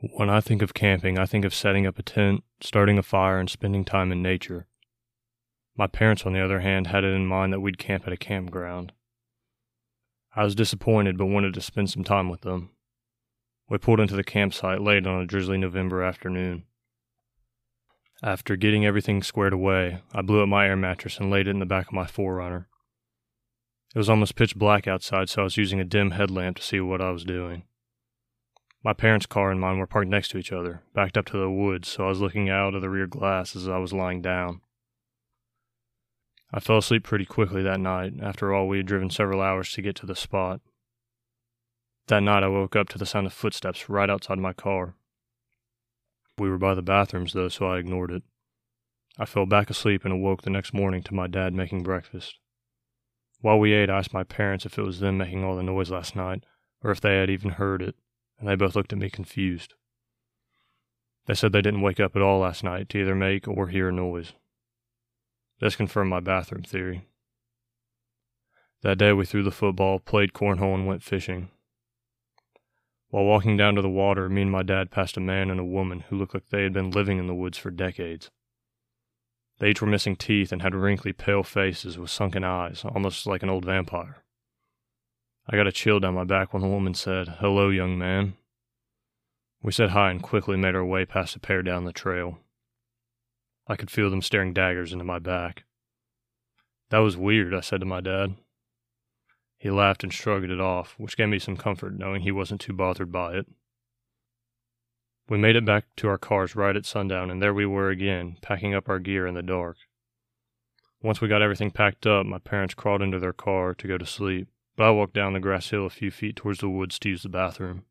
When I think of camping, I think of setting up a tent, starting a fire, and spending time in nature. My parents, on the other hand, had it in mind that we'd camp at a campground. I was disappointed but wanted to spend some time with them. We pulled into the campsite late on a drizzly November afternoon. After getting everything squared away, I blew up my air mattress and laid it in the back of my 4Runner. It was almost pitch black outside, so I was using a dim headlamp to see what I was doing. My parents' car and mine were parked next to each other, backed up to the woods, so I was looking out of the rear glass as I was lying down. I fell asleep pretty quickly that night. After all, we had driven several hours to get to the spot. That night, I woke up to the sound of footsteps right outside my car. We were by the bathrooms, though, so I ignored it. I fell back asleep and awoke the next morning to my dad making breakfast. While we ate, I asked my parents if it was them making all the noise last night, or if they had even heard it, and they both looked at me confused. They said they didn't wake up at all last night to either make or hear a noise. This confirmed my bathroom theory. That day we threw the football, played cornhole, and went fishing. While walking down to the water, me and my dad passed a man and a woman who looked like they had been living in the woods for decades. They each were missing teeth and had wrinkly, pale faces with sunken eyes, almost like an old vampire. I got a chill down my back when the woman said, Hello, young man. We said hi and quickly made our way past the pair down the trail. I could feel them staring daggers into my back. That was weird, I said to my dad. He laughed and shrugged it off, which gave me some comfort knowing he wasn't too bothered by it. We made it back to our cars right at sundown, and there we were again, packing up our gear in the dark. Once we got everything packed up, my parents crawled into their car to go to sleep, but I walked down the grass hill a few feet towards the woods to use the bathroom.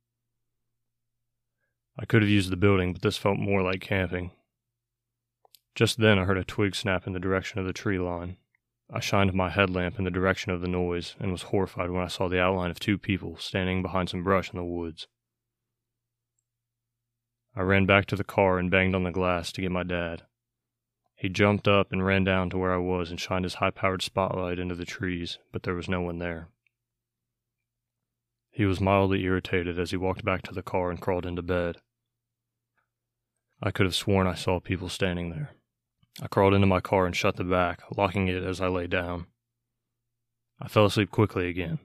I could have used the building, but this felt more like camping. Just then I heard a twig snap in the direction of the tree line. I shined my headlamp in the direction of the noise and was horrified when I saw the outline of two people standing behind some brush in the woods. I ran back to the car and banged on the glass to get my dad. He jumped up and ran down to where I was and shined his high powered spotlight into the trees, but there was no one there. He was mildly irritated as he walked back to the car and crawled into bed. I could have sworn I saw people standing there. I crawled into my car and shut the back, locking it as I lay down. I fell asleep quickly again.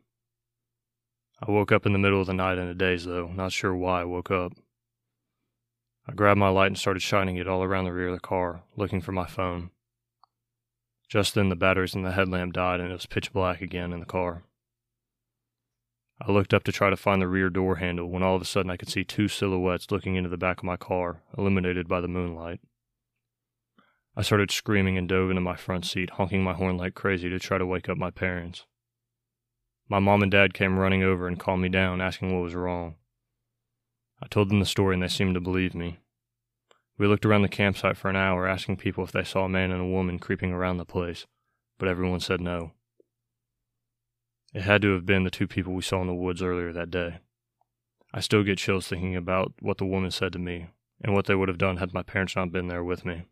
I woke up in the middle of the night in a daze, though, not sure why I woke up. I grabbed my light and started shining it all around the rear of the car, looking for my phone. Just then, the batteries in the headlamp died and it was pitch black again in the car. I looked up to try to find the rear door handle when all of a sudden I could see two silhouettes looking into the back of my car, illuminated by the moonlight. I started screaming and dove into my front seat, honking my horn like crazy to try to wake up my parents. My mom and dad came running over and calmed me down, asking what was wrong. I told them the story and they seemed to believe me. We looked around the campsite for an hour, asking people if they saw a man and a woman creeping around the place, but everyone said no. It had to have been the two people we saw in the woods earlier that day. I still get chills thinking about what the woman said to me and what they would have done had my parents not been there with me.